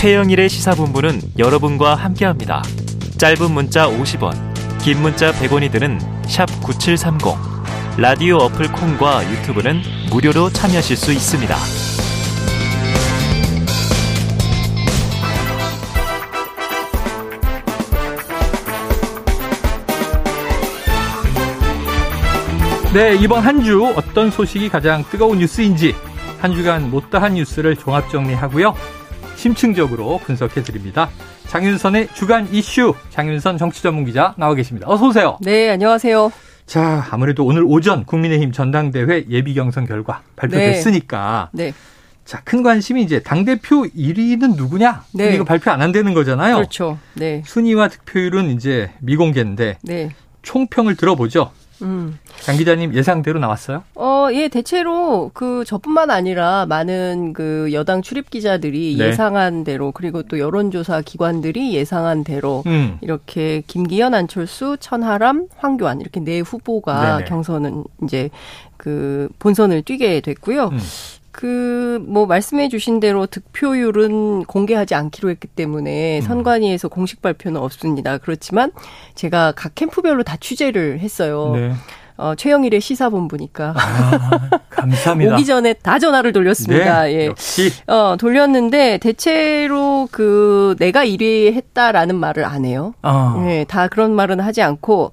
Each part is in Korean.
최영일의 시사본부는 여러분과 함께합니다. 짧은 문자 50원, 긴 문자 100원이 드는 9730. 라디오 어플 콩과 유튜브는 무료로 참여하실 수 있습니다. 네, 이번 한 주 어떤 소식이 가장 뜨거운 뉴스인지 한 주간 못다한 뉴스를 종합 정리하고요. 심층적으로 분석해 드립니다. 장윤선의 주간 이슈 장윤선 정치 전문 기자 나와 계십니다. 어서 오세요. 네, 안녕하세요. 자, 아무래도 오늘 오전 국민의힘 전당대회 예비 경선 결과 발표됐으니까 네. 네. 자, 큰 관심이 이제 당대표 1위는 누구냐? 네. 이거 발표 안 한다는 거잖아요. 그렇죠. 네. 순위와 득표율은 이제 미공개인데 네. 총평을 들어보죠. 음. 장 기자님 예상대로 나왔어요? 어, 예, 대체로 그 저뿐만 아니라 많은 그 여당 출입 기자들이 네. 예상한 대로 그리고 또 여론조사 기관들이 예상한 대로 음. 이렇게 김기현, 안철수, 천하람, 황교안 이렇게 네 후보가 네네. 경선은 이제 그 본선을 뛰게 됐고요. 음. 그 뭐 말씀해 주신 대로 득표율은 공개하지 않기로 했기 때문에 음. 선관위에서 공식 발표는 없습니다. 그렇지만 제가 각 캠프별로 다 취재를 했어요. 네. 어, 최영일의 시사본부니까. 아, 감사합니다. 오기 전에 다 전화를 돌렸습니다. 네, 예. 역시. 어, 돌렸는데 대체로 그 내가 1위 했다라는 말을 안 해요. 어. 네, 다 그런 말은 하지 않고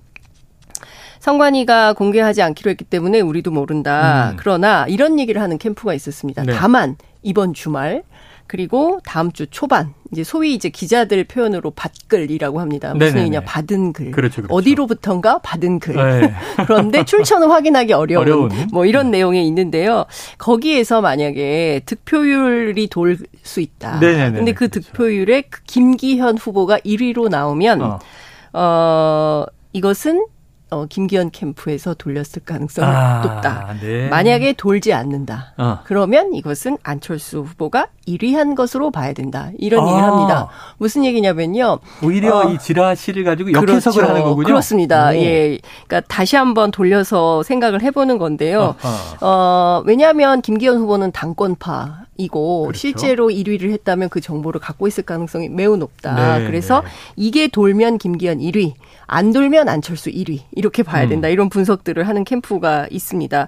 성관이가 공개하지 않기로 했기 때문에 우리도 모른다. 음. 그러나 이런 얘기를 하는 캠프가 있었습니다. 네. 다만 이번 주말 그리고 다음 주 초반 이제 소위 이제 기자들 표현으로 받글이라고 합니다. 무슨 네네네. 얘기냐 받은 글. 그렇죠, 그렇죠. 어디로부턴가 받은 글. 네. 그런데 출처는 확인하기 어려운, 어려운, 뭐 이런 내용이 있는데요. 거기에서 만약에 득표율이 돌 수 있다. 네네네. 근데 그 그렇죠. 득표율에 그 김기현 후보가 1위로 나오면 어, 어 이것은 어, 김기현 캠프에서 돌렸을 가능성이 아, 높다. 네. 만약에 돌지 않는다. 어. 그러면 이것은 안철수 후보가 1위한 것으로 봐야 된다. 이런 아. 얘기를 합니다. 무슨 얘기냐면요. 오히려 어, 이 지라시를 가지고 역해석을 그렇죠. 하는 거군요. 그렇습니다. 오. 예. 그러니까 다시 한번 돌려서 생각을 해보는 건데요. 어, 왜냐하면 김기현 후보는 당권파. 이고 그렇죠. 실제로 1위를 했다면 그 정보를 갖고 있을 가능성이 매우 높다. 네, 그래서 네. 이게 돌면 김기현 1위, 안 돌면 안철수 1위 이렇게 봐야 음. 된다. 음. 이런 분석들을 하는 캠프가 있습니다.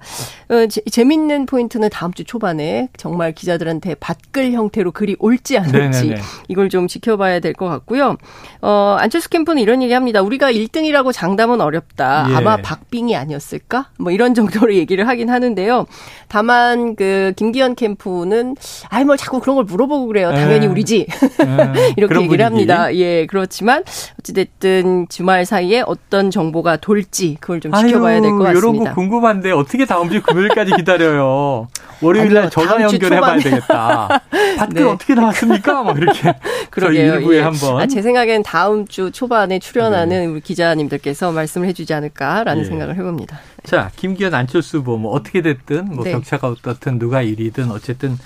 어, 제, 재밌는 포인트는 다음 주 초반에 정말 기자들한테 받글 형태로 글이 올지 않을지 네네네. 이걸 좀 지켜봐야 될 것 같고요. 어, 안철수 캠프는 이런 얘기합니다. 우리가 1등이라고 장담은 어렵다. 예. 아마 박빙이 아니었을까? 뭐 이런 정도로 얘기를 하긴 하는데요. 다만 그 김기현 캠프는 아이 뭘 자꾸 그런 걸 물어보고 그래요. 당연히 에. 네. 우리지. 네. 이렇게 얘기를 분위기. 합니다. 예, 그렇지만 어찌됐든 주말 사이에 어떤 정보가 돌지 그걸 좀 지켜봐야 될 것 같습니다. 이런 거 궁금한데 어떻게 다음 주 금요일까지 기다려요. 월요일 날 전화 연결해봐야 되겠다. 밖에 네. 어떻게 나왔습니까? 막 이렇게. 그러게요. 일부에 예. 한번. 아, 제 생각엔 다음 주 초반에 출연하는 네. 우리 기자님들께서 말씀을 해주지 않을까라는 예. 생각을 해봅니다. 자, 김기현 안철수 후보 뭐 어떻게 됐든 뭐 네. 격차가 어떻든 누가 1위든 어쨌든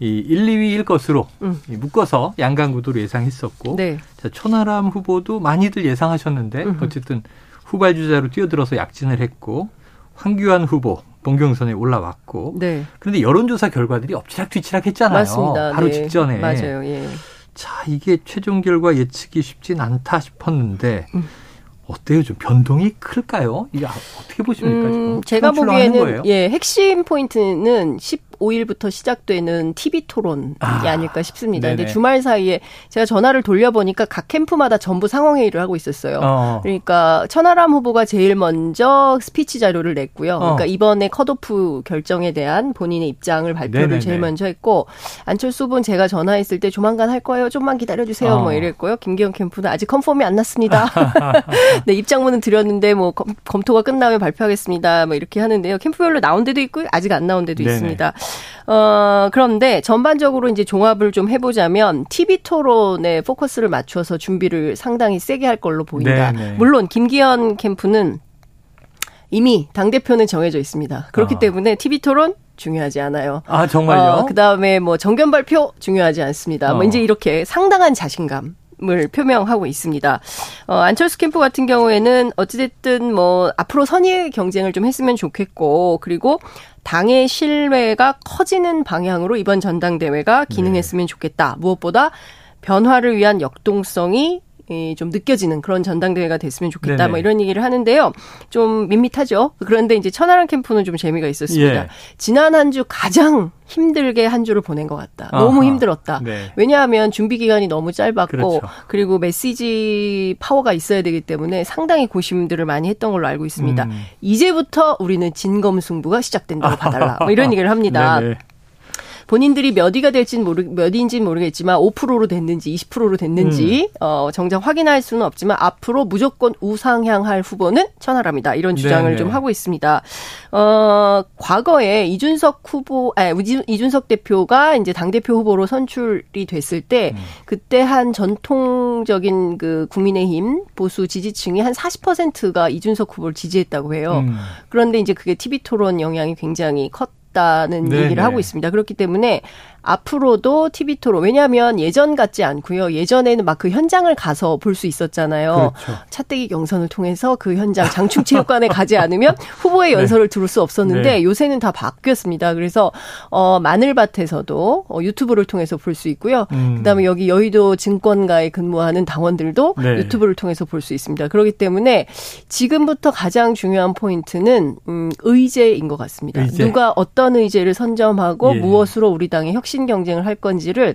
이 1, 2위일 것으로 음. 묶어서 양강 구도로 예상했었고 네. 자, 천하람 후보도 많이들 예상하셨는데 음흠. 어쨌든 후발주자로 뛰어들어서 약진을 했고 황교안 후보 본경선에 올라왔고 네. 그런데 여론조사 결과들이 엎치락뒤치락 했잖아요. 맞습니다. 바로 네. 직전에. 맞아요. 예. 자, 이게 최종 결과 예측이 쉽진 않다 싶었는데 음. 어때요? 좀 변동이 클까요? 이게 어떻게 보십니까? 음, 제가 보기에는 예, 핵심 포인트는 15일부터 시작되는 TV 토론이 아, 닐까 싶습니다. 네네. 근데 주말 사이에 제가 전화를 돌려보니까 각 캠프마다 전부 상황회의를 하고 있었어요. 어. 그러니까 천하람 후보가 제일 먼저 스피치 자료를 냈고요. 어. 그러니까 이번에 컷오프 결정에 대한 본인의 입장을 발표를 네네네. 제일 먼저 했고 안철수 후보는 제가 전화했을 때 조만간 할 거예요. 좀만 기다려 주세요. 어. 뭐 이랬고요. 김기현 캠프는 아직 confirm이 안 났습니다. 네, 입장문은 드렸는데 뭐 검, 토가 끝나면 발표하겠습니다. 뭐 이렇게 하는데요. 캠프별로 나온 데도 있고 아직 안 나온 데도 네네. 있습니다. 어, 그런데 전반적으로 이제 종합을 좀 해보자면 TV 토론에 포커스를 맞춰서 준비를 상당히 세게 할 걸로 보인다. 네네. 네. 물론 김기현 캠프는 이미 당 대표는 정해져 있습니다. 그렇기 어. 때문에 TV 토론 중요하지 않아요. 아, 정말요? 어, 그 다음에 뭐 정견 발표 중요하지 않습니다. 뭐 어. 뭐 이제 이렇게 상당한 자신감. 을 표명하고 있습니다. 어, 안철수 캠프 같은 경우에는 어찌됐든 뭐 앞으로 선의 경쟁을 좀 했으면 좋겠고 그리고 당의 신뢰가 커지는 방향으로 이번 전당대회가 기능했으면 네. 좋겠다. 무엇보다 변화를 위한 역동성이 좀 느껴지는 그런 전당대회가 됐으면 좋겠다. 네네. 뭐 이런 얘기를 하는데요. 좀 밋밋하죠. 그런데 이제 천하람 캠프는 좀 재미가 있었습니다. 예. 지난 한 주 가장 힘들게 한 주를 보낸 것 같다. 아하. 너무 힘들었다. 네. 왜냐하면 준비 기간이 너무 짧았고 그렇죠. 그리고 메시지 파워가 있어야 되기 때문에 상당히 고심들을 많이 했던 걸로 알고 있습니다. 음. 이제부터 우리는 진검승부가 시작된다고 봐달라. 뭐 이런 얘기를 합니다. 네네. 본인들이 몇 위가 될지는 모르 몇 위인지는 모르겠지만 5%로 됐는지 20%로 됐는지 음. 어 정작 확인할 수는 없지만 앞으로 무조건 우상향할 후보는 천하랍니다. 이런 주장을 네네. 좀 하고 있습니다. 어 과거에 이준석 후보 아 이준석 대표가 이제 당 대표 후보로 선출이 됐을 때 음. 그때 한 전통적인 그 국민의힘 보수 지지층이 한 40%가 이준석 후보를 지지했다고 해요. 음. 그런데 이제 그게 TV 토론 영향이 굉장히 컸 있다는 네네. 얘기를 하고 있습니다. 그렇기 때문에 앞으로도 TV 토론 왜냐하면 예전 같지 않고요. 예전에는 막 그 현장을 가서 볼 수 있었잖아요. 그렇죠. 차떼기 경선을 통해서 그 현장 장충체육관에 가지 않으면 후보의 네. 연설을 네. 들을 수 없었는데 네. 요새는 다 바뀌었습니다. 그래서 어 마늘밭에서도 어, 유튜브를 통해서 볼 수 있고요. 음. 그다음에 여기 여의도 증권가에 근무하는 당원들도 네. 유튜브를 통해서 볼 수 있습니다. 그렇기 때문에 지금부터 가장 중요한 포인트는 음 의제인 것 같습니다. 의제. 누가 어떤 의제를 선점하고 예. 무엇으로 우리 당의 혁신 혁신 경쟁을 할 건지를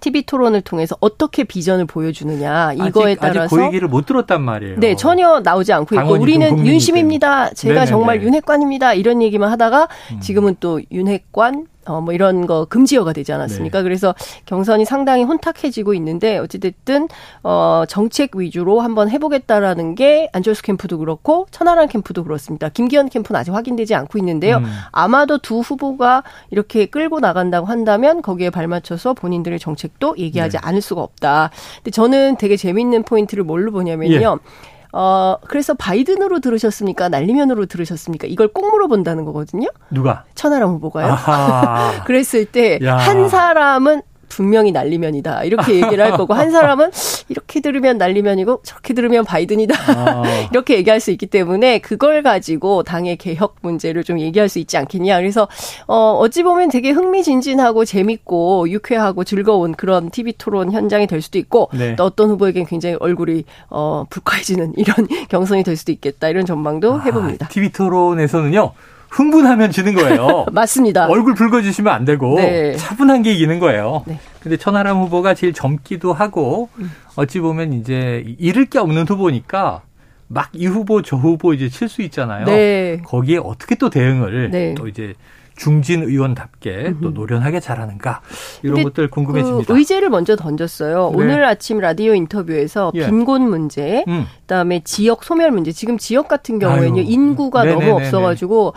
TV 토론을 통해서 어떻게 비전을 보여주느냐 이거에 아직, 따라서 아직 그 얘기를 못 들었단 말이에요. 네, 전혀 나오지 않고 있고 우리는 윤심입니다. 제가 네네네. 정말 윤핵관입니다. 이런 얘기만 하다가 음. 지금은 또 윤핵관 어, 뭐 이런 거 금지어가 되지 않았습니까? 네. 그래서 경선이 상당히 혼탁해지고 있는데 어찌됐든 어, 정책 위주로 한번 해보겠다라는 게 안철수 캠프도 그렇고 천하람 캠프도 그렇습니다. 김기현 캠프는 아직 확인되지 않고 있는데요. 음. 아마도 두 후보가 이렇게 끌고 나간다고 한다면 거기에 발맞춰서 본인들의 정책도 얘기하지 네. 않을 수가 없다. 근데 저는 되게 재밌는 포인트를 뭘로 보냐면요. 예. 어, 그래서 바이든으로 들으셨습니까? 날리면으로 들으셨습니까? 이걸 꼭 물어본다는 거거든요. 누가? 천하람 후보가요. 그랬을 때 한 사람은 분명히 날리면이다. 이렇게 얘기를 할 거고 한 사람은 이렇게 들으면 날리면이고 저렇게 들으면 바이든이다. 아. 이렇게 얘기할 수 있기 때문에 그걸 가지고 당의 개혁 문제를 좀 얘기할 수 있지 않겠냐. 그래서 어 어찌 보면 되게 흥미진진하고 재밌고 유쾌하고 즐거운 그런 TV 토론 현장이 될 수도 있고 네. 또 어떤 후보에겐 굉장히 얼굴이 어 불쾌해지는 이런 경선이 될 수도 있겠다. 이런 전망도 해 봅니다. 아, TV 토론에서는요. 흥분하면 지는 거예요. 맞습니다. 얼굴 붉어지시면 안 되고 네. 차분한 게 이기는 거예요. 네. 근데 천하람 후보가 제일 젊기도 하고 음. 어찌 보면 이제 잃을 게 없는 후보니까 막 이 후보 저 후보 이제 칠 수 있잖아요. 네. 거기에 어떻게 또 대응을 네. 또 이제 중진 의원답게 또 노련하게 잘하는가 이런 것들 궁금해집니다. 그 의제를 먼저 던졌어요. 네. 오늘 아침 라디오 인터뷰에서 예. 빈곤 문제, 음. 그다음에 지역 소멸 문제. 지금 지역 같은 경우에는 인구가 네네네네. 너무 없어가지고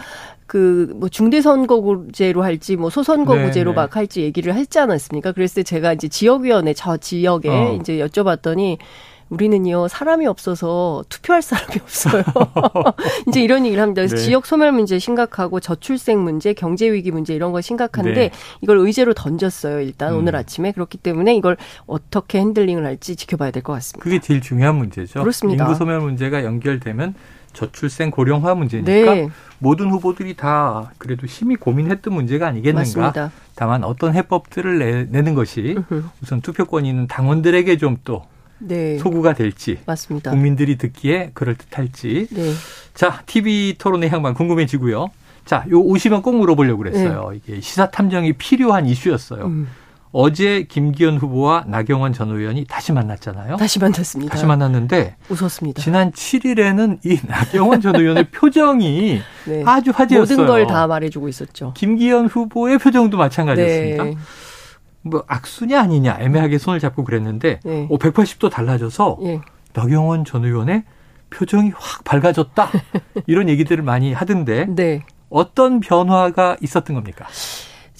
그뭐 중대선거구제로 할지 뭐 소선거구제로. 막 할지 얘기를 했지 않았습니까? 그랬을 때 제가 이제 지역위원회 저 지역에 어. 이제 여쭤봤더니 우리는요 사람이 없어서 투표할 사람이 없어요. 이제 이런 얘기를 합니다. 그래서 네. 지역 소멸 문제 심각하고 저출생 문제, 경제 위기 문제 이런 거 심각한데 네. 이걸 의제로 던졌어요. 일단 음. 오늘 아침에 그렇기 때문에 이걸 어떻게 핸들링을 할지 지켜봐야 될 것 같습니다. 그게 제일 중요한 문제죠. 그렇습니다. 인구 소멸 문제가 연결되면 저출생 고령화 문제니까 네. 모든 후보들이 다 그래도 심히 고민했던 문제가 아니겠는가. 맞습니다. 다만 어떤 해법들을 내, 는 것이 우선 투표권이 있는 당원들에게 좀또 네. 소구가 될지 맞습니다. 국민들이 듣기에 그럴 듯할지 네. 자 TV 토론의 향방 궁금해지고요. 자, 요 오시면 꼭 물어보려고 그랬어요. 네. 이게 시사 탐정이 필요한 이슈였어요. 음. 어제 김기현 후보와 나경원 전 의원이 다시 만났잖아요. 다시 만났습니다. 다시 만났는데 웃었습니다. 지난 7일에는 이 나경원 전 의원의 표정이 네. 아주 화제였어요. 모든 걸 다 말해주고 있었죠. 김기현 후보의 표정도 마찬가지였습니다. 네. 뭐 악순이 아니냐 애매하게 손을 잡고 그랬는데 네. 오 180도 달라져서 네. 나경원 전 의원의 표정이 확 밝아졌다 이런 얘기들을 많이 하던데 네. 어떤 변화가 있었던 겁니까?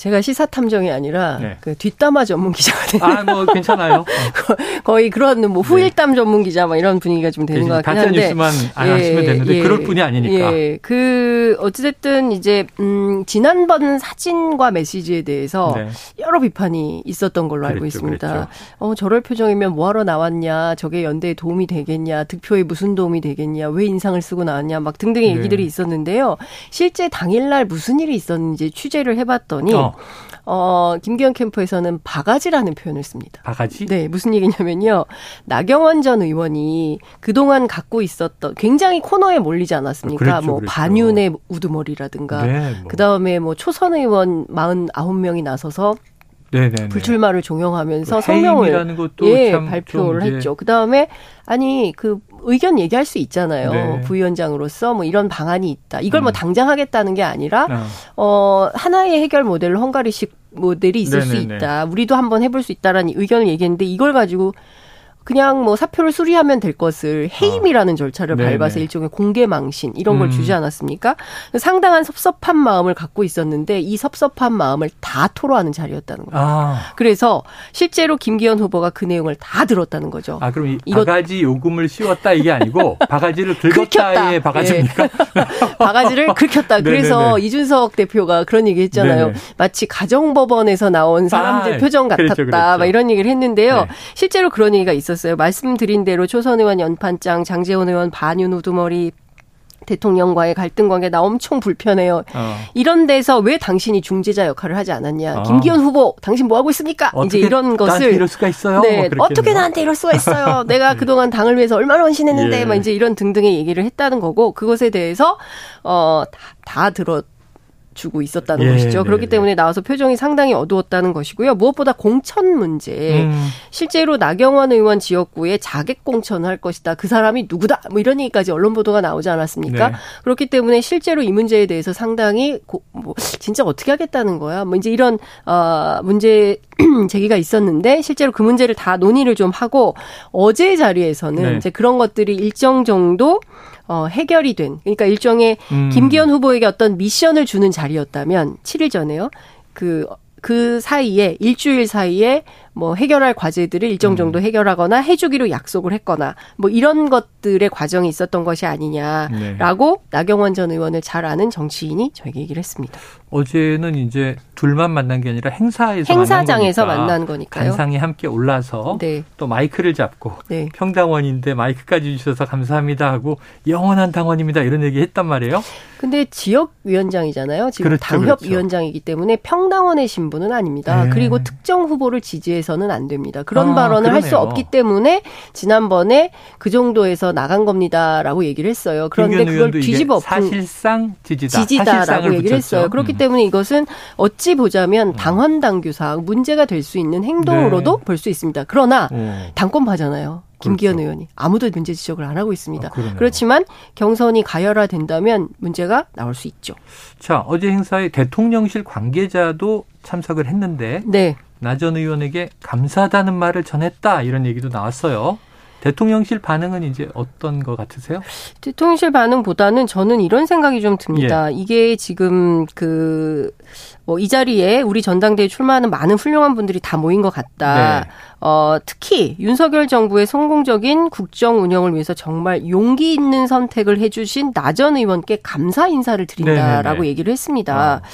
제가 시사 탐정이 아니라 네. 그 뒷담화 전문 기자가 돼요. 아, 뭐 괜찮아요. 거의 그런 뭐 후일담 네. 전문 기자 막 이런 분위기가 좀 되는 것 같긴 한데. 뉴스만 안 예, 하시면 되는데 예, 그럴 분이 아니니까. 예. 그 어찌됐든 이제 음 지난번 사진과 메시지에 대해서 네. 여러 비판이 있었던 걸로 그랬죠, 알고 있습니다. 그랬죠. 어 저럴 표정이면 뭐 하러 나왔냐? 저게 연대에 도움이 되겠냐? 득표에 무슨 도움이 되겠냐? 왜 인상을 쓰고 나왔냐? 막 등등의 네. 얘기들이 있었는데요. 실제 당일날 무슨 일이 있었는지 취재를 해봤더니 어. 어. 어, 김기현 캠프에서는 바가지라는 표현을 씁니다. 바가지? 네, 무슨 얘기냐면요. 나경원 전 의원이 그동안 갖고 있었던 굉장히 코너에 몰리지 않았습니까? 그랬죠, 뭐 그랬죠. 반윤의 우두머리라든가 네, 뭐. 그다음에 뭐 초선 의원 49명이 나서서 네네네. 불출마를 종용하면서 그 성명을 예, 발표를 했죠. 그 다음에 아니 그 의견 얘기할 수 있잖아요. 네. 부위원장으로서 뭐 이런 방안이 있다. 이걸 뭐 음. 뭐 당장 하겠다는 게 아니라 어. 어 하나의 해결 모델로 헝가리식 모델이 있을 네네네. 수 있다. 우리도 한번 해볼 수 있다라는 의견을 얘기했는데 이걸 가지고 그냥 뭐 사표를 수리하면 될 것을 해임이라는 아. 절차를. 밟아서 일종의 공개 망신 이런 걸 음. 주지 않았습니까? 상당한 섭섭한 마음을 갖고 있었는데 이 섭섭한 마음을 다 토로하는 자리였다는 거예요. 아. 그래서 실제로 김기현 후보가 그 내용을 다 들었다는 거죠. 아 그럼 이 바가지 요금을 씌웠다 이게 아니고 바가지를 긁었다의 바가지입니까? 네. 바가지를 긁혔다. 그래서 이준석 대표가 그런 얘기 했잖아요. 네네. 마치 가정법원에서 나온 사람들 아, 표정 같았다. 그렇죠, 그렇죠. 막 이런 얘기를 했는데요. 네. 실제로 그런 얘기가 있었어요. 있었어요. 말씀드린 대로 초선 의원 연판장, 장재원 의원 반윤 우두머리 대통령과의 갈등 관계 나 엄청 불편해요. 어. 이런 데서 왜 당신이 중재자 역할을 하지 않았냐? 어. 김기현 후보, 당신 뭐 하고 있습니까? 이제 이런 것을 이럴 수가 있어요. 네, 뭐 어떻게 나한테 이럴 수가 있어요? 내가 네. 그동안 당을 위해서 얼마나 헌신했는데, 예. 막 이제 이런 등등의 얘기를 했다는 거고 그것에 대해서 어다 다 들어 주고 있었다는 예, 것이죠. 네, 그렇기 네. 때문에 나와서 표정이 상당히 어두웠다는 것이고요. 무엇보다 공천 문제. 음. 실제로 나경원 의원 지역구에 자객 공천을 할 것이다. 그 사람이 누구다. 뭐 이런 얘기까지 언론 보도가 나오지 않았습니까? 네. 그렇기 때문에 실제로 이 문제에 대해서 상당히 고, 뭐 진짜 어떻게 하겠다는 거야. 뭐 이제 이런 어 문제 제기가 있었는데 실제로 그 문제를 다 논의를 좀 하고 어제 자리에서는 네. 이제 그런 것들이 일정 정도 어, 해결이 된 그러니까 일종의 음. 김기현 후보에게 어떤 미션을 주는 자리였다면 7일 전에요. 그그 그 사이에 일주일 사이에 뭐 해결할 과제들을 일정 정도 음. 해결하거나 해주기로 약속을 했거나 뭐 이런 것들의 과정이 있었던 것이 아니냐라고 네. 나경원 전 의원을 잘 아는 정치인이 저에게 얘기를 했습니다. 어제는 이제 둘만 만난 게 아니라 행사에서 행사장에서 만난, 만난 거니까요. 단상에 함께 올라서 네. 또 마이크를 잡고 네. 평당원인데 마이크까지 주셔서 감사합니다 하고 영원한 당원입니다 이런 얘기 했단 말이에요. 근데 지역 위원장이잖아요. 지금 그렇죠, 당협 그렇죠. 위원장이기 때문에 평당원의 신분은 아닙니다. 네. 그리고 특정 후보를 지지해 해서는 안 됩니다. 그런 아, 발언을 할 수 없기 때문에 지난번에 그 정도에서 나간 겁니다라고 얘기를 했어요. 그런데 그걸 뒤집어 사실상 지지다. 지지다라고 얘기를 했어요. 그렇기 음. 때문에 이것은 어찌 보자면 음. 당헌 당규사 문제가 될 수 있는 행동으로도 네. 볼수 있습니다. 그러나 어. 당권파잖아요. 김기현 그렇죠. 의원이 아무도 문제 지적을 안 하고 있습니다. 아, 그렇지만 경선이 가열화된다면 문제가 나올 수 있죠. 자 어제 행사에 대통령실 관계자도 참석을 했는데 네. 나 전 의원에게 감사하다는 말을 전했다 이런 얘기도 나왔어요. 대통령실 반응은 이제 어떤 것 같으세요? 대통령실 반응보다는 저는 이런 생각이 좀 듭니다. 예. 이게 지금 그, 뭐, 이 자리에 우리 전당대회 출마하는 많은 훌륭한 분들이 다 모인 것 같다. 네. 어, 특히 윤석열 정부의 성공적인 국정 운영을 위해서 정말 용기 있는 선택을 해주신 나전 의원께 감사 인사를 드린다라고 네네네. 얘기를 했습니다. 어.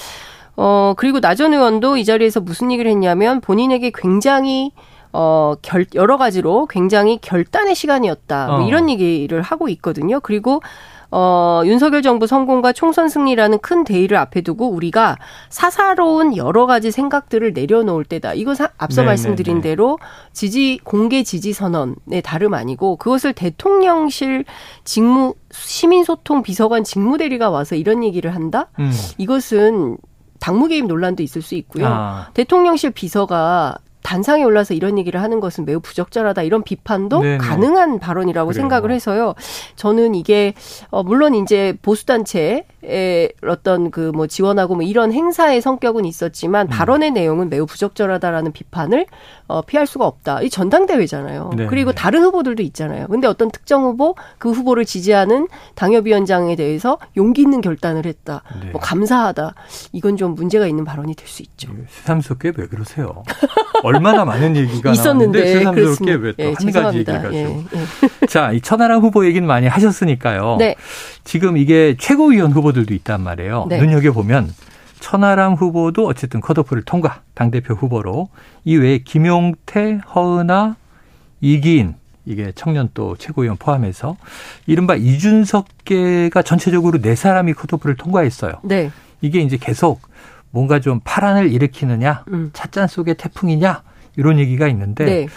어, 그리고 나 전 의원도 이 자리에서 무슨 얘기를 했냐면 본인에게 굉장히 어, 결, 여러 가지로 굉장히 결단의 시간이었다. 뭐 어. 이런 얘기를 하고 있거든요. 그리고 어, 윤석열 정부 성공과 총선 승리라는 큰 대의를 앞에 두고 우리가 사사로운 여러 가지 생각들을 내려놓을 때다. 이거 사, 앞서 네 말씀드린 네, 네. 대로 지지 공개 지지 선언의 다름 아니고 그것을 대통령실 직무 시민소통 비서관 직무대리가 와서 이런 얘기를 한다. 음. 이것은 당무 개입 논란도 있을 수 있고요. 아. 대통령실 비서가 단상에 올라서 이런 얘기를 하는 것은 매우 부적절하다 이런 비판도 네네. 가능한 발언이라고 그래요. 생각을 해서요. 저는 이게 어 물론 이제 보수 단체의 어떤 그 뭐 지원하고 뭐 이런 행사의 성격은 있었지만 음. 발언의 내용은 매우 부적절하다라는 비판을 어 피할 수가 없다. 이 전당대회잖아요. 네네. 그리고 다른 후보들도 있잖아요. 근데 어떤 특정 후보 그 후보를 지지하는 당협위원장에 대해서 용기 있는 결단을 했다. 네. 뭐 감사하다. 이건 좀 문제가 있는 발언이 될 수 있죠. 새삼스럽게 왜 그러세요? 얼마나 많은 얘기가 있었는데 새삼스럽게 왜 또한 예, 가지 얘기를 가지고. 예, 예. 자, 이 천하람 후보 얘기는 많이 하셨으니까요. 네. 지금 이게 최고위원 후보들도 있단 말이에요. 네. 눈여겨 보면 천하람 후보도 어쨌든 컷오프를 통과, 당대표 후보로 이외에 김용태, 허은하, 이기인, 이게 청년 또 최고위원 포함해서 이른바 이준석계가 전체적으로 네 사람이 컷오프를 통과했어요. 네. 이게 이제 계속 뭔가 좀 파란을 일으키느냐, 음. 찻잔 속의 태풍이냐 이런 얘기가 있는데 네.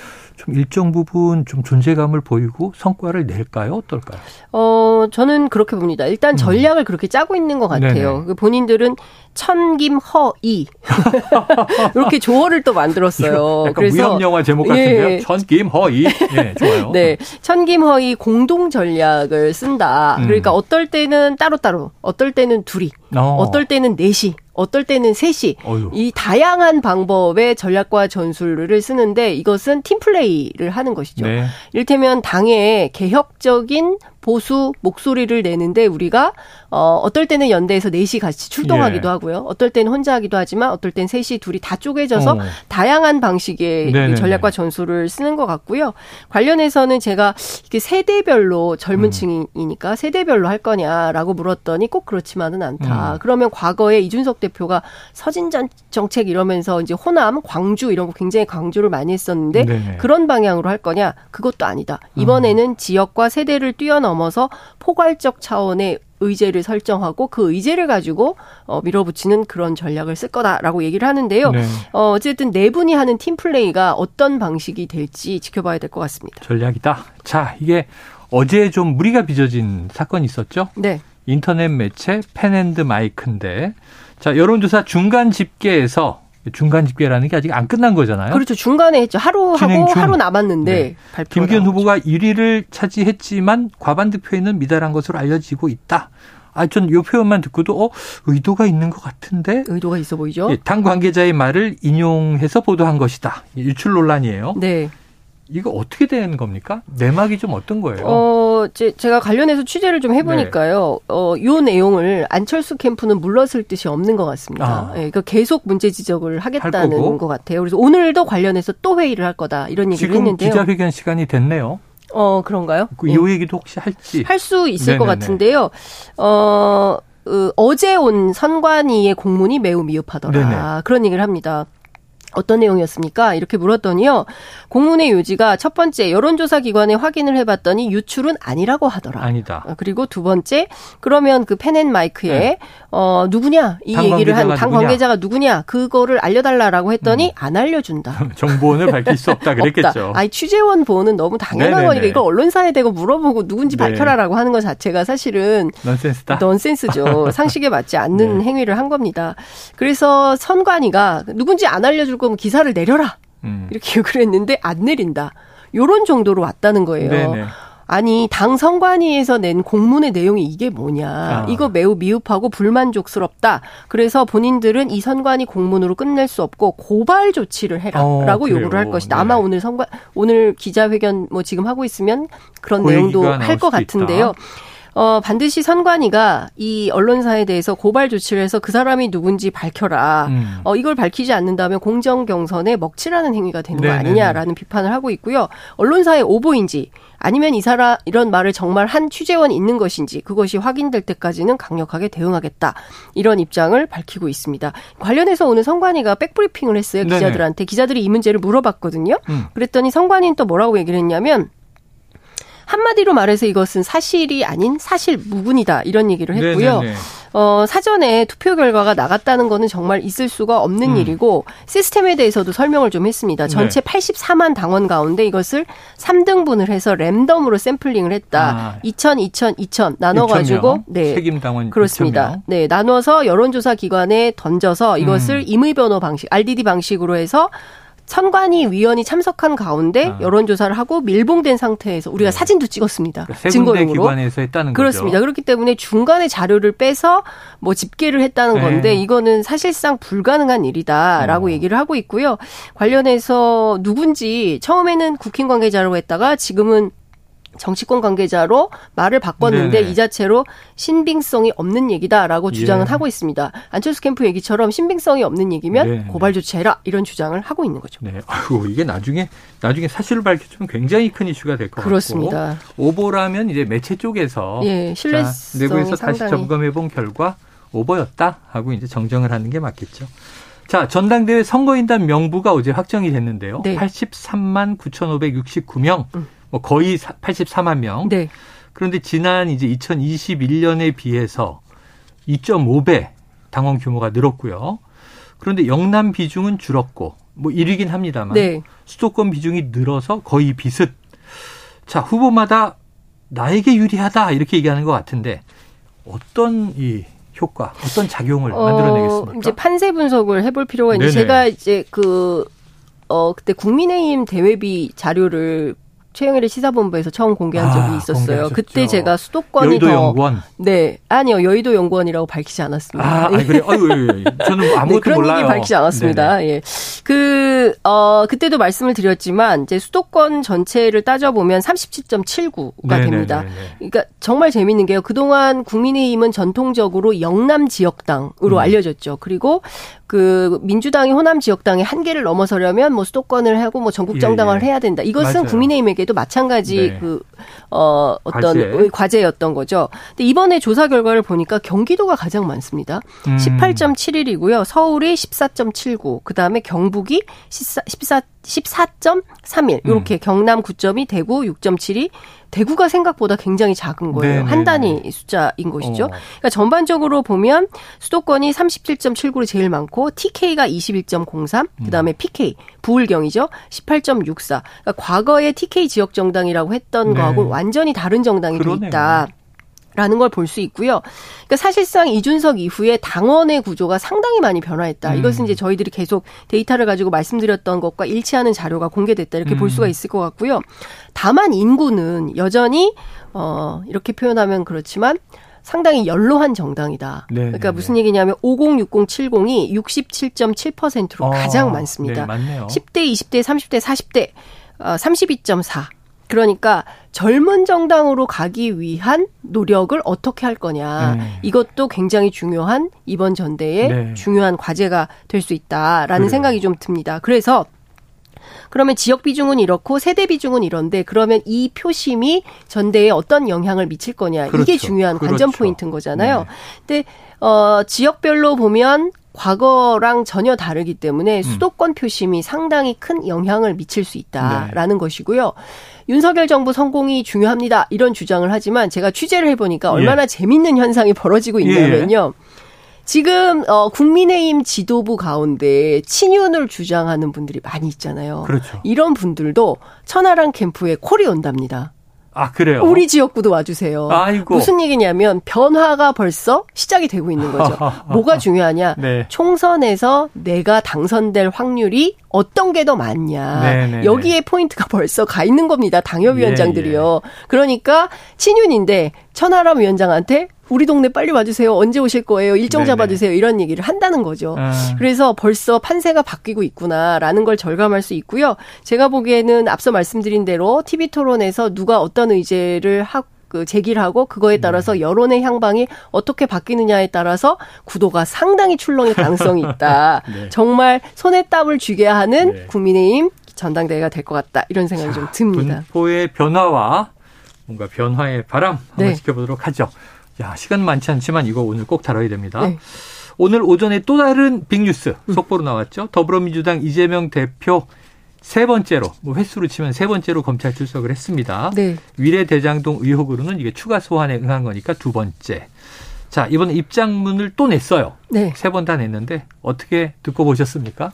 좀 일정 부분 좀 존재감을 보이고 성과를 낼까요? 어떨까요? 어, 저는 그렇게 봅니다. 일단 음. 전략을 음. 그렇게 짜고 있는 것 같아요. 네네. 그 본인들은 천김허이 이렇게 조어를 또 만들었어요. 그래서 무협 영화 제목 같은데요. 예. 천김허이. 네, 좋아요. 네, 천김허이 공동 전략을 쓴다. 음. 그러니까 어떨 때는 따로따로, 어떨 때는 둘이, 어. 어떨 때는 넷이, 어떨 때는 셋이 어휴. 이 다양한 방법의 전략과 전술을 쓰는데 이것은 팀플레이를 하는 것이죠. 네. 이를테면 당의 개혁적인 보수 목소리를 내는데 우리가 어 어떨 때는 연대에서 넷이 같이 출동하기도 예. 하고요. 어떨 때는 혼자 하기도 하지만 어떨 땐 셋이 둘이 다 쪼개져서 어. 다양한 방식의 그 전략과 전술을 쓰는 것 같고요. 관련해서는 제가 이게 세대별로 젊은 음. 층이니까 세대별로 할 거냐라고 물었더니 꼭 그렇지만은 않다. 음. 그러면 과거에 이준석 대표가 서진 정책 이러면서 이제 호남, 광주 이런 거 굉장히 강조를 많이 했었는데 네네. 그런 방향으로 할 거냐? 그것도 아니다. 이번에는 음. 지역과 세대를 뛰어넘 넘어서 포괄적 차원의 의제를 설정하고 그 의제를 가지고 어, 밀어붙이는 그런 전략을 쓸 거다라고 얘기를 하는데요. 네. 어, 어쨌든 네 분이 하는 팀 플레이가 어떤 방식이 될지 지켜봐야 될 것 같습니다. 전략이다. 자, 이게 어제 좀 무리가 빚어진 사건이 있었죠. 네. 인터넷 매체 펜앤드 마이크인데 자 여론조사 중간 집계에서 중간 집계라는 게 아직 안 끝난 거잖아요. 그렇죠. 중간에 했죠. 하루 하고 중. 하루 남았는데 네. 김기현 후보가 1위를 차지했지만 과반 득표에는 미달한 것으로 알려지고 있다. 아, 전 요 표현만 듣고도 어 의도가 있는 것 같은데 의도가 있어 보이죠. 예, 당 관계자의 말을 인용해서 보도한 것이다. 유출 논란이에요. 네. 이거 어떻게 되는 겁니까? 내막이 좀 어떤 거예요? 어, 제, 제가 관련해서 취재를 좀 해보니까요. 네. 어, 요 내용을 안철수 캠프는 물러설 뜻이 없는 것 같습니다. 아. 예, 그러니까 계속 문제 지적을 하겠다는 것 같아요. 그래서 오늘도 관련해서 또 회의를 할 거다 이런 얘기를 지금 했는데요. 기자회견 시간이 됐네요. 어, 그런가요? 그, 요 예. 얘기도 혹시 할지. 할 수 있을 네네네. 것 같은데요. 어, 어, 어제 온 선관위의 공문이 매우 미흡하더라. 네네. 그런 얘기를 합니다. 어떤 내용이었습니까? 이렇게 물었더니요. 공문의 요지가 첫 번째 여론조사 기관에 확인을 해봤더니 유출은 아니라고 하더라. 아니다. 어, 그리고 두 번째 그러면 그 펜앤마이크에 네. 어 누구냐 이 얘기를 한 당 관계자가 누구냐 그거를 알려달라라고 했더니 음. 안 알려준다. 정보원을 밝힐 수 없다 그랬겠죠. 없다. 아니 취재원 보호는 너무 당연한. 거니까 이걸 언론사에 대고 물어보고 누군지 네. 밝혀라라고 하는 것 자체가 사실은 넌센스다. 넌센스죠. 상식에 맞지 않는 네. 행위를 한 겁니다. 그래서 선관위가 누군지 안 알려줄 거면 기사를 내려라. 음. 이렇게 요구를 했는데 안 내린다. 요런 정도로 왔다는 거예요. 네네. 아니 당 선관위에서 낸 공문의 내용이 이게 뭐냐 아. 이거 매우 미흡하고 불만족스럽다 그래서 본인들은 이 선관위 공문으로 끝낼 수 없고 고발 조치를 해라라고 어, 요구를 할 것이다 네. 아마 오늘 선관 오늘 기자회견 뭐 지금 하고 있으면 그런 그 내용도 할 것 같은데요. 있다. 어, 반드시 선관위가 이 언론사에 대해서 고발 조치를 해서 그 사람이 누군지 밝혀라. 음. 어, 이걸 밝히지 않는다면 공정 경선에 먹칠하는 행위가 되는 네네네. 거 아니냐라는 비판을 하고 있고요. 언론사의 오보인지 아니면 이 사람 이런 말을 정말 한 취재원이 있는 것인지 그것이 확인될 때까지는 강력하게 대응하겠다. 이런 입장을 밝히고 있습니다. 관련해서 오늘 선관위가 백브리핑을 했어요. 기자들한테. 네네. 기자들이 이 문제를 물어봤거든요. 음. 그랬더니 선관위는 또 뭐라고 얘기를 했냐면 한마디로 말해서 이것은 사실이 아닌 사실 무근이다 이런 얘기를 했고요. 네네네. 어, 사전에 투표 결과가 나갔다는 거는 정말 있을 수가 없는 음. 일이고 시스템에 대해서도 설명을 좀 했습니다. 전체 네. 84만 당원 가운데 이것을 3등분을 해서 랜덤으로 샘플링을 했다. 아. 2000, 2000, 2000 나눠 가지고 네. 책임 당원 그렇습니다. 2,000명. 네, 나눠서 여론조사 기관에 던져서 이것을 음. 임의 변호 방식, RDD 방식으로 해서 선관위 위원이 참석한 가운데 아. 여론조사를 하고 밀봉된 상태에서 우리가 네. 사진도 찍었습니다. 그러니까 증거용으로. 기관에서 했다는 그렇습니다. 거죠. 그렇기 때문에 중간에 자료를 빼서 뭐 집계를 했다는 네. 건데 이거는 사실상 불가능한 일이다라고 어. 얘기를 하고 있고요. 관련해서 누군지 처음에는 국힘 관계자라고 했다가 지금은 정치권 관계자로 말을 바꿨는데 네네. 이 자체로 신빙성이 없는 얘기다라고 예. 주장은 예. 하고 있습니다. 안철수 캠프 얘기처럼 신빙성이 없는 얘기면 네 고발 조치해라 이런 주장을 하고 있는 거죠. 네, 아이고 이게 나중에 나중에 사실을 밝혀주면 굉장히 큰 이슈가 될 것 같고 그렇습니다. 오보라면 이제 매체 쪽에서 예, 신뢰성 내부에서 다시 점검해 본 결과 오보였다 하고 이제 정정을 하는 게 맞겠죠. 자, 전당대회 선거인단 명부가 어제 확정이 됐는데요. 네. 83만 9,569명. 음. 뭐 거의 84만 명. 네. 그런데 지난 이제 2021년에 비해서 2.5배 당원 규모가 늘었고요. 그런데 영남 비중은 줄었고 뭐 1위긴 합니다만 네. 수도권 비중이 늘어서 거의 비슷. 자 후보마다 나에게 유리하다 이렇게 얘기하는 것 같은데 어떤 이 효과, 어떤 작용을 어, 만들어내겠습니까? 이제 판세 분석을 해볼 필요가 있는데 제가 이제 그 어, 그때 국민의힘 대외비 자료를 최영일의 시사본부에서 처음 공개한 아, 적이 있었어요. 공개하셨죠. 그때 제가 수도권이 여의도 더 연구원? 네 아니요 여의도 연구원이라고 밝히지 않았습니다. 아, 아니, 그래 아유, 저는 뭐 아무것도 네, 그런 몰라요. 얘기 밝히지 않았습니다. 네네. 예, 그어 그때도 말씀을 드렸지만 이제 수도권 전체를 따져 보면 37.79가 됩니다. 그러니까 정말 재밌는 게요. 그동안 국민의힘은 전통적으로 영남 지역당으로 음. 알려졌죠. 그리고 그 민주당이 호남 지역당의 한계를 넘어서려면 뭐 수도권을 하고 뭐 전국 정당화를 예, 예. 해야 된다. 이것은 맞아요. 국민의힘에게도 마찬가지 네. 그어 어떤 과제. 과제 였던 거죠. 근데 이번에 조사 결과를 보니까 경기도가 가장 많습니다. 음. 18.71이고요. 서울이 14.79. 그다음에 경북이 14 14 14.31. 이렇게 음. 경남 9점이 대구 6.72. 대구가 생각보다 굉장히 작은 거예요. 네네. 한 네, 단위 네. 숫자인 것이죠. 어. 그러니까 전반적으로 보면 수도권이 37.79로 제일 많고 TK가 21.03, 그다음에 PK 부울경이죠. 18.64. 그러니까 과거에 TK 지역 정당이라고 했던 네. 거하고 완전히 다른 정당이 돼 있다. 라는 걸 볼 수 있고요. 그러니까 사실상 이준석 이후에 당원의 구조가 상당히 많이 변화했다. 음. 이것은 이제 저희들이 계속 데이터를 가지고 말씀드렸던 것과 일치하는 자료가 공개됐다. 이렇게 음. 볼 수가 있을 것 같고요. 다만 인구는 여전히 어 이렇게 표현하면 그렇지만 상당히 연로한 정당이다. 네, 그러니까 네, 무슨 얘기냐면 506070이 67.7%로 어, 가장 많습니다. 네, 10대, 20대, 30대, 40대 어, 32.4. 그러니까 젊은 정당으로 가기 위한 노력을 어떻게 할 거냐. 음. 이것도 굉장히 중요한 이번 전대의 네. 중요한 과제가 될 수 있다라는 그래요. 생각이 좀 듭니다. 그래서 그러면 지역 비중은 이렇고 세대 비중은 이런데 그러면 이 표심이 전대에 어떤 영향을 미칠 거냐. 그렇죠. 이게 중요한 그렇죠. 관전 포인트인 거잖아요. 네. 근데 어 지역별로 보면 과거랑 전혀 다르기 때문에 음. 수도권 표심이 상당히 큰 영향을 미칠 수 있다라는 네. 것이고요. 윤석열 정부 성공이 중요합니다. 이런 주장을 하지만 제가 취재를 해보니까 얼마나 예. 재밌는 현상이 벌어지고 있냐면요. 예. 지금 어 국민의힘 지도부 가운데 친윤을 주장하는 분들이 많이 있잖아요. 그렇죠. 이런 분들도 천하람 캠프에 콜이 온답니다. 아, 그래요? 우리 지역구도 와주세요. 아이고. 무슨 얘기냐면 변화가 벌써 시작이 되고 있는 거죠. 뭐가 중요하냐? 네. 총선에서 내가 당선될 확률이 어떤 게 더 많냐. 네네네. 네, 네. 여기에 포인트가 벌써 가 있는 겁니다. 당협위원장들이요. 예, 예. 그러니까 친윤인데 천하람 위원장한테 우리 동네 빨리 와주세요. 언제 오실 거예요? 일정 잡아주세요. 이런 얘기를 한다는 거죠. 아. 그래서 벌써 판세가 바뀌고 있구나라는 걸 절감할 수 있고요. 제가 보기에는 앞서 말씀드린 대로 TV 토론에서 누가 어떤 의제를 하고 그 제기를 하고 그거에 네. 따라서 여론의 향방이 어떻게 바뀌느냐에 따라서 구도가 상당히 출렁일 가능성이 있다. 네. 정말 손에 땀을 쥐게 하는 네. 국민의힘 전당대회가 될 것 같다. 이런 생각이 자, 좀 듭니다. 분포의 변화와 뭔가 변화의 바람 한번 네. 지켜보도록 하죠. 야, 시간 많지 않지만 이거 오늘 꼭 다뤄야 됩니다. 네. 오늘 오전에 또 다른 빅뉴스 음. 속보로 나왔죠. 더불어민주당 이재명 대표 세 번째로 뭐 횟수로 치면 세 번째로 검찰 출석을 했습니다. 네. 위례 대장동 의혹으로는 이게 추가 소환에 응한 거니까 두 번째. 자 이번에 입장문을 또 냈어요. 네. 세 번 다 냈는데 어떻게 듣고 보셨습니까?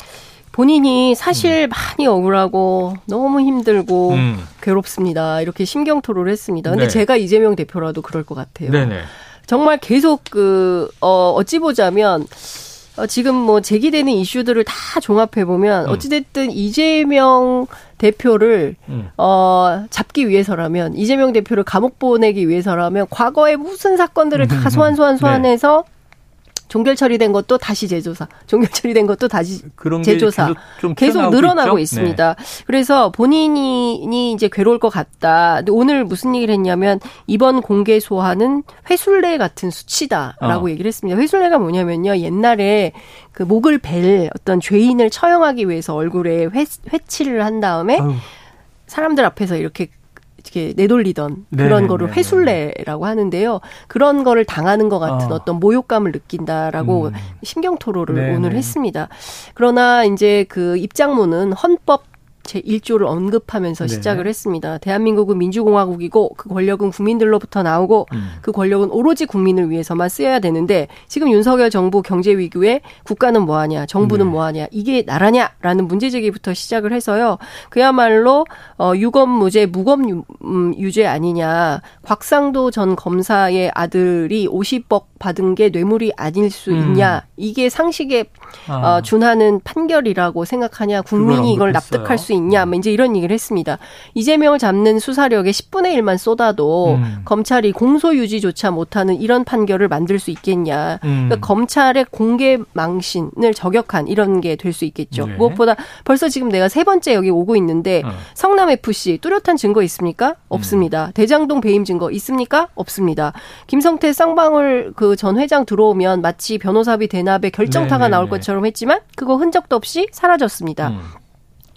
본인이 사실 음. 많이 억울하고 너무 힘들고 음. 괴롭습니다. 이렇게 심경 토로를 했습니다. 근데 네. 제가 이재명 대표라도 그럴 것 같아요. 네네. 정말 계속 그, 어, 어찌 보자면, 어, 지금 뭐 제기되는 이슈들을 다 종합해 보면 음. 어찌됐든 이재명 대표를 음. 어 잡기 위해서라면 이재명 대표를 감옥 보내기 위해서라면 과거에 무슨 사건들을 다 소환 소환 소환해서 네. 종결 처리된 것도 다시 재조사, 종결 처리된 것도 다시 재조사 계속, 계속 늘어나고 있죠? 있습니다. 네. 그래서 본인이 이제 괴로울 것 같다. 근데 오늘 무슨 얘기를 했냐면 이번 공개 소환은 회술례 같은 수치다라고 어. 얘기를 했습니다. 회술례가 뭐냐면요. 옛날에 그 목을 벨 어떤 죄인을 처형하기 위해서 얼굴에 회, 회치를 한 다음에 아유. 사람들 앞에서 이렇게 이렇게 내돌리던 그런 네, 거를 네, 네. 회술래라고 하는데요. 그런 거를 당하는 것 같은 어. 떤 모욕감을 느낀다라고 음. 심경 토로를 네 오늘 했습니다. 그러나 이제 그 입장문은 헌법 제1조를 언급하면서 네. 시작을 했습니다. 대한민국은 민주공화국이고 그 권력은 국민들로부터 나오고 음. 그 권력은 오로지 국민을 위해서만 쓰여야 되는데 지금 윤석열 정부 경제 위기에 국가는 뭐하냐, 정부는 네. 뭐하냐, 이게 나라냐라는 문제 제기부터 시작을 해서요. 그야말로 어, 유검 무죄, 무검 유, 음, 아니냐. 곽상도 전 검사의 아들이 50억 받은 게 뇌물이 아닐 수 음. 있냐. 이게 상식에 아. 어, 준하는 판결이라고 생각하냐. 국민이 이걸 납득할 수 있냐. 뭐 이제 이런 얘기를 했습니다. 이재명을 잡는 수사력의 10분의 1만 쏟아도 음. 검찰이 공소 유지조차 못하는 이런 판결을 만들 수 있겠냐. 음. 그러니까 검찰의 공개 망신을 저격한 이런 게 될 수 있겠죠. 네. 무엇보다 벌써 지금 내가 세 번째 여기 오고 있는데 어. 성남 FC 뚜렷한 증거 있습니까? 없습니다. 음. 대장동 배임 증거 있습니까? 없습니다. 김성태 쌍방울 그 전 회장 들어오면 마치 변호사비 대납의 결정타가. 나올 네, 네. 것처럼 했지만 그거 흔적도 없이 사라졌습니다. 음.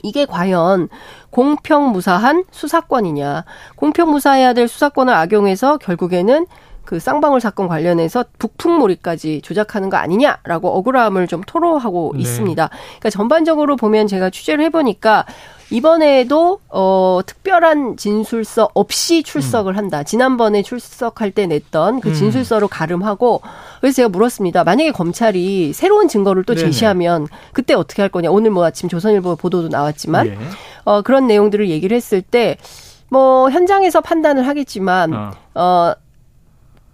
이게 과연 공평무사한 수사권이냐. 공평무사해야 될 수사권을 악용해서 결국에는 그 쌍방울 사건 관련해서 북풍몰이까지 조작하는 거 아니냐라고 억울함을 좀 토로하고 네. 있습니다. 그러니까 전반적으로 보면 제가 취재를 해보니까 이번에도 어 특별한 진술서 없이 출석을 음. 한다. 지난번에 출석할 때 냈던 그 음. 진술서로 가름하고 그래서 제가 물었습니다. 만약에 검찰이 새로운 증거를 또 제시하면 그때 어떻게 할 거냐. 오늘 뭐 아침 조선일보 보도도 나왔지만 예. 어 그런 내용들을 얘기를 했을 때 뭐 현장에서 판단을 하겠지만 어, 어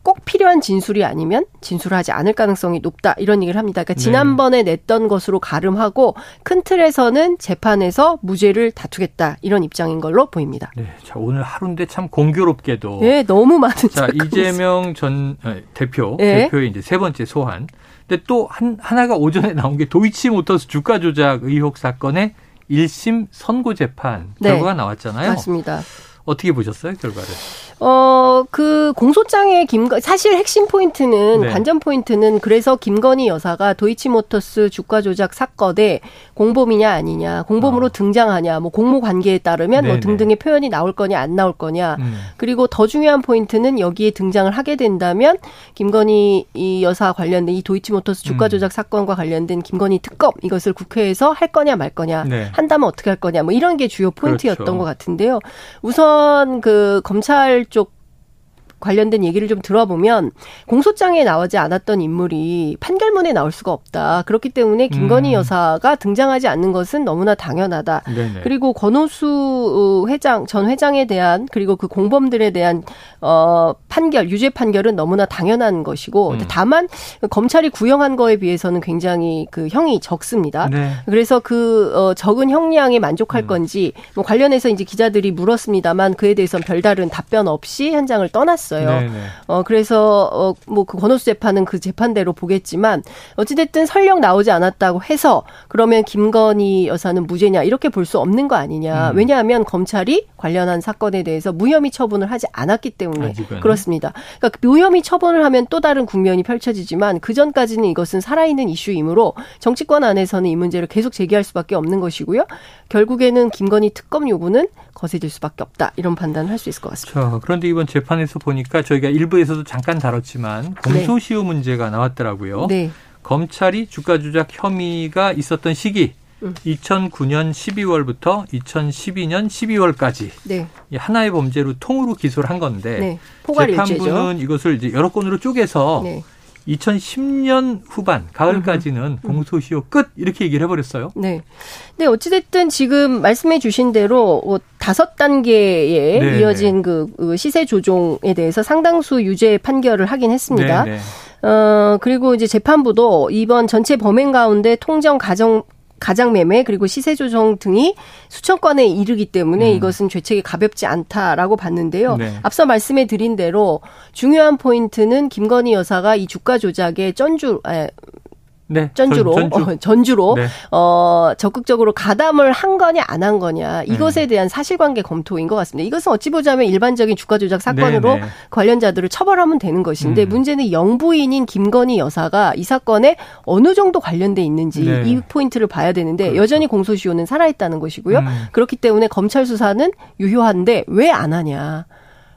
꼭 필요한 진술이 아니면 진술하지 않을 가능성이 높다 이런 얘기를 합니다. 그러니까 네. 지난번에 냈던 것으로 가름하고 큰 틀에서는 재판에서 무죄를 다투겠다 이런 입장인 걸로 보입니다. 네, 자 오늘 하루인데 참 공교롭게도 네 너무 많은 자 이재명 전 어, 대표 네. 대표의 이제 세 번째 소환. 근데 또 한 하나가 오전에 나온 게 도이치모터스 주가 조작 의혹 사건의 1심 선고 재판 네. 결과가 나왔잖아요. 맞습니다. 어떻게 보셨어요 결과를? 어, 그 공소장의 김건 사실 핵심 포인트는 네. 관전 포인트는 그래서 김건희 여사가 도이치모터스 주가 조작 사건에 공범이냐 아니냐, 공범으로 어. 등장하냐, 뭐 공모 관계에 따르면 네네. 뭐 등등의 표현이 나올 거냐 안 나올 거냐. 음. 그리고 더 중요한 포인트는 여기에 등장을 하게 된다면 김건희 이 여사 관련된 이 도이치모터스 주가 음. 조작 음. 사건과 관련된 김건희 특검 이것을 국회에서 할 거냐 말 거냐, 네. 한다면 어떻게 할 거냐, 뭐 이런 게 주요 포인트였던 그렇죠. 것 같은데요. 우선 그 검찰 쪽 관련된 얘기를 좀 들어보면 공소장에 나오지 않았던 인물이 판결문에 나올 수가 없다. 그렇기 때문에 김건희 음. 여사가 등장하지 않는 것은 너무나 당연하다. 네네. 그리고 권오수 어, 회장 전 회장에 대한 그리고 그 공범들에 대한 어 판결 유죄 판결은 너무나 당연한 것이고 음. 다만 검찰이 구형한 거에 비해서는 굉장히 그 형이 적습니다. 네. 그래서 그 어, 적은 형량에 만족할 음. 건지 뭐 관련해서 이제 기자들이 물었습니다만 그에 대해서는 별다른 답변 없이 현장을 떠났습니다. 있어요. 네네. 어 그래서 어뭐그 권오수 재판은 그 재판대로 보겠지만 어찌됐든 설령 나오지 않았다고 해서 그러면 김건희 여사는 무죄냐 이렇게 볼 수 없는 거 아니냐. 음. 왜냐하면 검찰이 관련한 사건에 대해서 무혐의 처분을 하지 않았기 때문에 아직은. 그렇습니다. 그러니까 무혐의 처분을 하면 또 다른 국면이 펼쳐지지만 그 전까지는 이것은 살아있는 이슈이므로 정치권 안에서는 이 문제를 계속 제기할 수밖에 없는 것이고요. 결국에는 김건희 특검 요구는 거세질 수밖에 없다 이런 판단을 할 수 있을 것 같습니다. 자, 그런데 이번 재판에서 보니 보니까 저희가 일부에서도 잠깐 다뤘지만 공소시효 네. 문제가 나왔더라고요. 네. 검찰이 주가 조작 혐의가 있었던 시기 음. 2009년 12월부터 2012년 12월까지 네. 하나의 범죄로 통으로 기소를 한 건데 네. 재판부는 이것을 이제 여러 건으로 쪼개서 네. 2010년 후반 가을까지는 공소시효 끝 이렇게 얘기를 해버렸어요. 네. 네 어찌됐든 지금 말씀해 주신 대로 뭐 다섯 단계에 네 이어진 그, 그 시세 조종에 대해서 상당수 유죄 판결을 하긴 했습니다. 네, 네. 어, 그리고 이제 재판부도 이번 전체 범행 가운데 통정 가정 가장 매매 그리고 시세 조정 등이 수천 건에 이르기 때문에 음. 이것은 죄책이 가볍지 않다라고 봤는데요. 네. 앞서 말씀해 드린 대로 중요한 포인트는 김건희 여사가 이 주가 조작의 전주 네. 전주로 전, 전주. 어, 전주로 네. 어 적극적으로 가담을 한 거냐 안 한 거냐 이것에 네. 대한 사실관계 검토인 것 같습니다. 이것은 어찌 보자면 일반적인 주가 조작 사건으로 네, 네. 관련자들을 처벌하면 되는 것인데 음. 문제는 영부인인 김건희 여사가 이 사건에 어느 정도 관련돼 있는지 네. 이 포인트를 봐야 되는데 그렇죠. 여전히 공소시효는 살아있다는 것이고요. 음. 그렇기 때문에 검찰 수사는 유효한데 왜 안 하냐?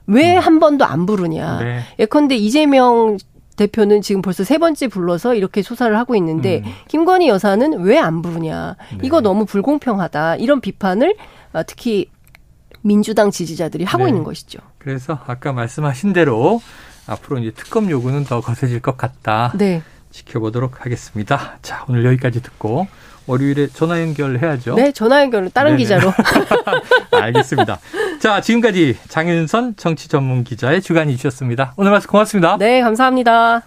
왜한 음. 번도 안 부르냐? 예컨대 이재명 대표는 지금 벌써 세 번째 불러서 이렇게 조사를 하고 있는데 음. 김건희 여사는 왜 안 부르냐. 네. 이거 너무 불공평하다. 이런 비판을 어, 특히 민주당 지지자들이 하고 네. 있는 것이죠. 그래서 아까 말씀하신 대로 앞으로 이제 특검 요구는 더 거세질 것 같다. 네. 지켜보도록 하겠습니다. 자, 오늘 여기까지 듣고 월요일에 전화 연결해야죠. 네, 전화 연결을 다른 네네. 기자로. 알겠습니다. 자, 지금까지 장윤선 정치 전문 기자의 주간이 주셨습니다. 오늘 말씀 고맙습니다. 네, 감사합니다.